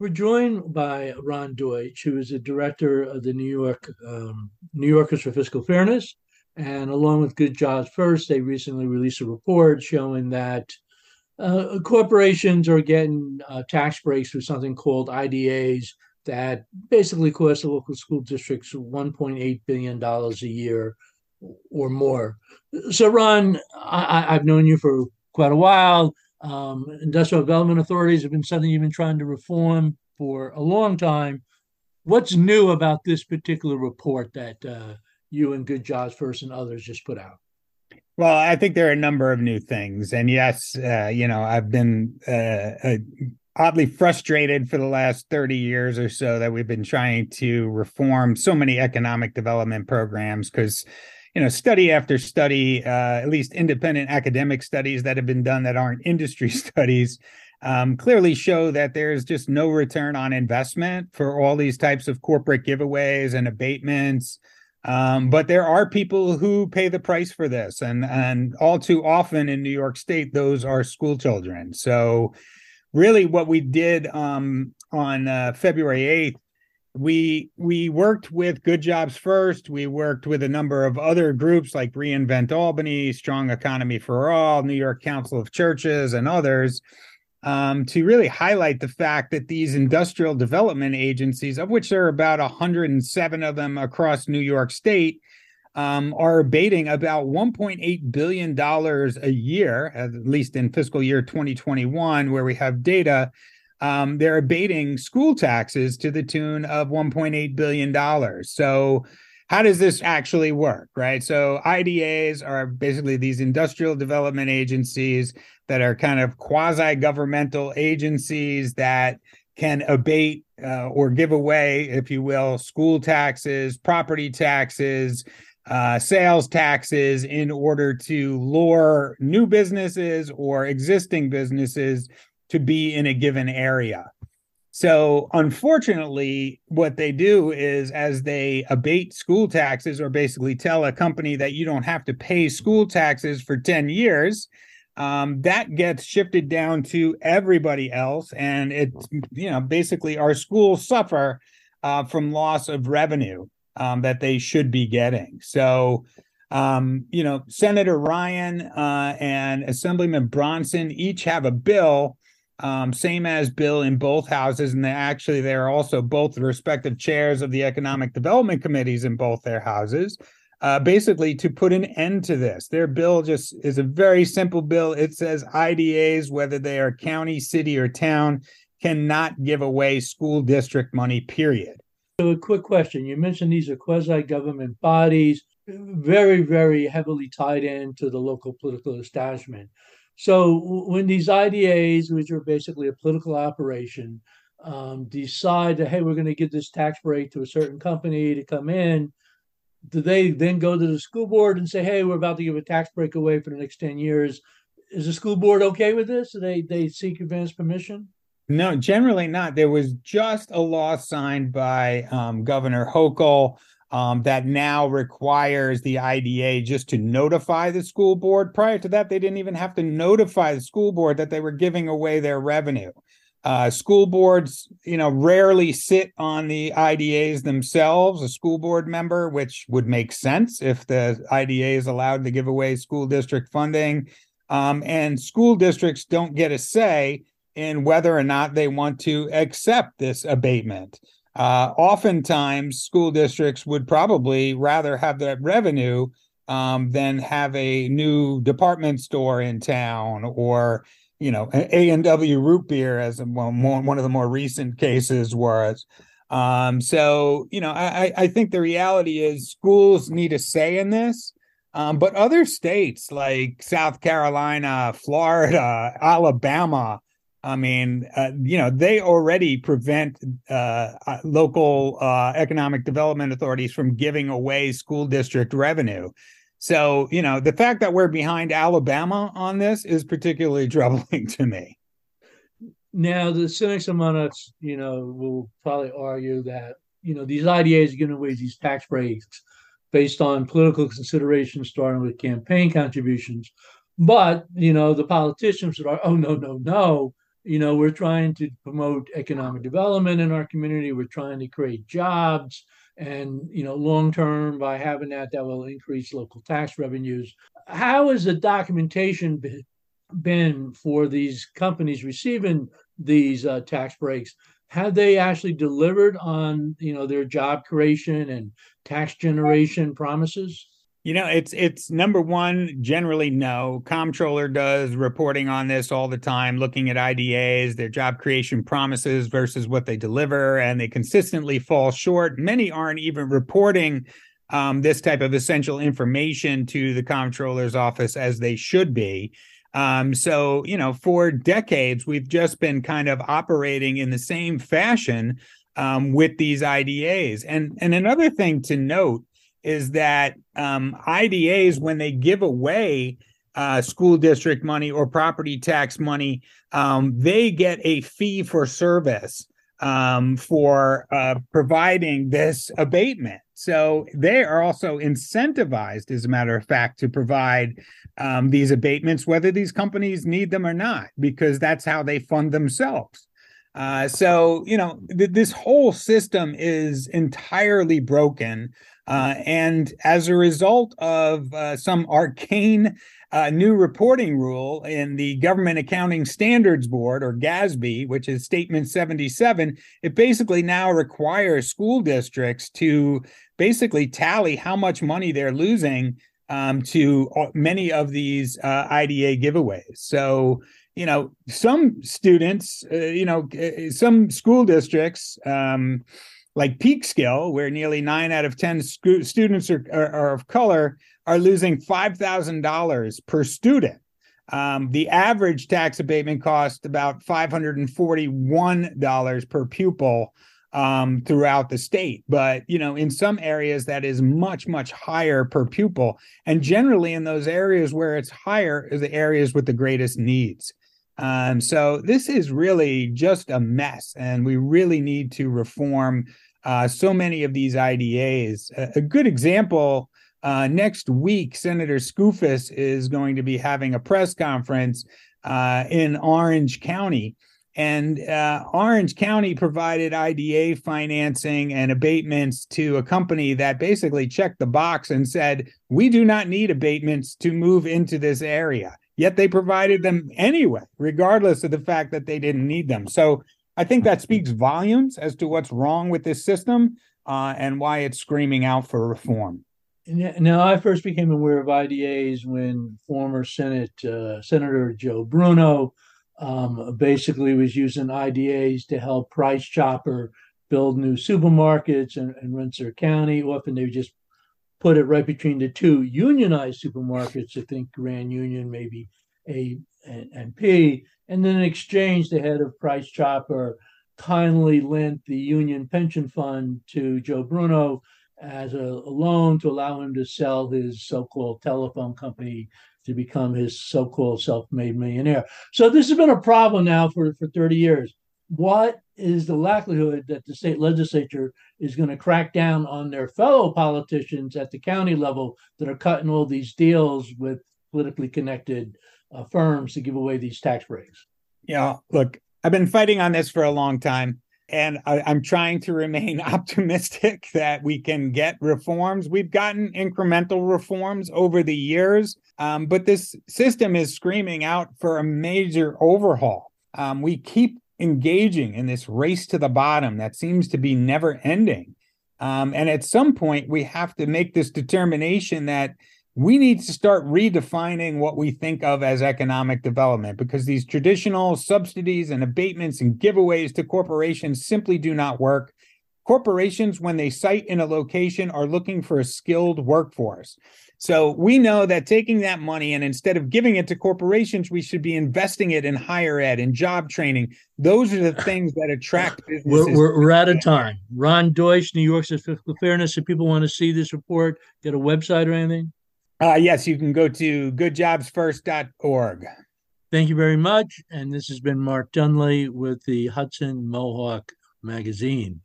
We're joined by Ron Deutsch, who is the director of the New York um, New Yorkers for Fiscal Fairness, and along with Good Jobs First, they recently released a report showing that uh, corporations are getting uh, tax breaks through something called IDAs that basically cost the local school districts 1.8 billion dollars a year or more. So, Ron, I, have known you for quite a while. Um, industrial development authorities have been something you've been trying to reform for a long time. What's new about this particular report that uh, you and Good Jobs First and others just put out? Well, I think there are a number of new things, and yes, uh, you know, I've been uh, oddly frustrated for the last 30 years or so that we've been trying to reform so many economic development programs because you know study after study uh, at least independent academic studies that have been done that aren't industry studies um, clearly show that there's just no return on investment for all these types of corporate giveaways and abatements. Um, but there are people who pay the price for this and and all too often in new york state those are school children. So really what we did um, on uh, February 8th, we we worked with Good Jobs First. We worked with a number of other groups like Reinvent Albany, Strong Economy for All, New York Council of Churches, and others. Um, to really highlight the fact that these industrial development agencies, of which there are about 107 of them across New York State, um, are abating about 1.8 billion dollars a year, at least in fiscal year 2021, where we have data. Um, they're abating school taxes to the tune of 1.8 billion dollars. So, how does this actually work, right? So, IDAs are basically these industrial development agencies that are kind of quasi governmental agencies that can abate uh, or give away, if you will, school taxes, property taxes, uh, sales taxes in order to lure new businesses or existing businesses to be in a given area. So, unfortunately, what they do is as they abate school taxes or basically tell a company that you don't have to pay school taxes for 10 years, um, that gets shifted down to everybody else. And it's, you know, basically our schools suffer uh, from loss of revenue um, that they should be getting. So, um, you know, Senator Ryan uh, and Assemblyman Bronson each have a bill, um, same as bill in both houses, and they actually they are also both the respective chairs of the economic development committees in both their houses. Uh, basically, to put an end to this, their bill just is a very simple bill. It says IDAs, whether they are county, city, or town, cannot give away school district money. Period. So a quick question. You mentioned these are quasi-government bodies, very, very heavily tied into the local political establishment. So when these IDAs, which are basically a political operation, um, decide that hey, we're going to give this tax break to a certain company to come in, do they then go to the school board and say, hey, we're about to give a tax break away for the next ten years? Is the school board okay with this? Do they they seek advance permission? No, generally not. There was just a law signed by um, Governor Hochul um, that now requires the IDA just to notify the school board. Prior to that, they didn't even have to notify the school board that they were giving away their revenue. Uh, school boards, you know, rarely sit on the IDAs themselves. A school board member, which would make sense if the IDA is allowed to give away school district funding, um, and school districts don't get a say in whether or not they want to accept this abatement. Uh, oftentimes, school districts would probably rather have that revenue um, than have a new department store in town or you know A and W root beer as well, more, one of the more recent cases was. Um, so you know, I, I think the reality is schools need a say in this. Um, but other states like South Carolina, Florida, Alabama, I mean, uh, you know, they already prevent uh, uh, local uh, economic development authorities from giving away school district revenue. So, you know, the fact that we're behind Alabama on this is particularly troubling to me. Now, the cynics among us, you know, will probably argue that, you know, these IDAs are giving away these tax breaks based on political considerations, starting with campaign contributions. But, you know, the politicians are, oh, no, no, no you know, we're trying to promote economic development in our community. We're trying to create jobs. And, you know, long term, by having that, that will increase local tax revenues. How has the documentation been for these companies receiving these uh, tax breaks? Have they actually delivered on, you know, their job creation and tax generation promises? You know, it's it's number one, generally no. Comptroller does reporting on this all the time, looking at IDAs, their job creation promises versus what they deliver, and they consistently fall short. Many aren't even reporting um, this type of essential information to the comptroller's office as they should be. Um, so, you know, for decades, we've just been kind of operating in the same fashion um, with these IDAs. And and another thing to note is that um, IDAs, when they give away uh, school district money or property tax money, um, they get a fee for service um, for uh, providing this abatement. So they are also incentivized, as a matter of fact, to provide um, these abatements, whether these companies need them or not, because that's how they fund themselves. Uh, so, you know, th- this whole system is entirely broken. Uh, and as a result of uh, some arcane uh, new reporting rule in the Government Accounting Standards Board, or GASB, which is Statement 77, it basically now requires school districts to basically tally how much money they're losing um, to many of these uh, IDA giveaways. So, you know, some students, uh, you know, some school districts, um, like Peekskill, where nearly nine out of 10 sc- students are, are, are, of color, are losing $5,000 per student. Um, the average tax abatement cost about $541 per pupil um, throughout the state. But, you know, in some areas that is much, much higher per pupil. And generally in those areas where it's higher is the areas with the greatest needs. Um, so this is really just a mess, and we really need to reform uh, so many of these IDAs. A, a good example uh, next week, Senator Skoufis is going to be having a press conference uh, in Orange County. And uh, Orange County provided IDA financing and abatements to a company that basically checked the box and said, We do not need abatements to move into this area yet they provided them anyway, regardless of the fact that they didn't need them. So I think that speaks volumes as to what's wrong with this system uh, and why it's screaming out for reform. Now, I first became aware of IDAs when former Senate uh, Senator Joe Bruno um, basically was using IDAs to help Price Chopper build new supermarkets in, in Rensselaer County. Often they just put it right between the two unionized supermarkets. I think Grand Union, maybe A and, P. And then in exchange, the head of Price Chopper kindly lent the union pension fund to Joe Bruno as a, a loan to allow him to sell his so-called telephone company to become his so-called self-made millionaire. So this has been a problem now for, for 30 years what is the likelihood that the state legislature is going to crack down on their fellow politicians at the county level that are cutting all these deals with politically connected uh, firms to give away these tax breaks? Yeah, look, I've been fighting on this for a long time. And I, am trying to remain optimistic that we can get reforms. We've gotten incremental reforms over the years, um, but this system is screaming out for a major overhaul. Um, we keep engaging in this race to the bottom that seems to be never ending. Um, and at some point, we have to make this determination that we need to start redefining what we think of as economic development because these traditional subsidies and abatements and giveaways to corporations simply do not work. Corporations, when they site in a location, are looking for a skilled workforce. So we know that taking that money and instead of giving it to corporations, we should be investing it in higher ed and job training. Those are the things that attract businesses. We're, we're, we're out of time. Ron Deutsch, New York's Fiscal Fairness. If people want to see this report, get a website or anything? Uh, yes, you can go to goodjobsfirst.org. Thank you very much. And this has been Mark Dunlea with the Hudson Mohawk Magazine.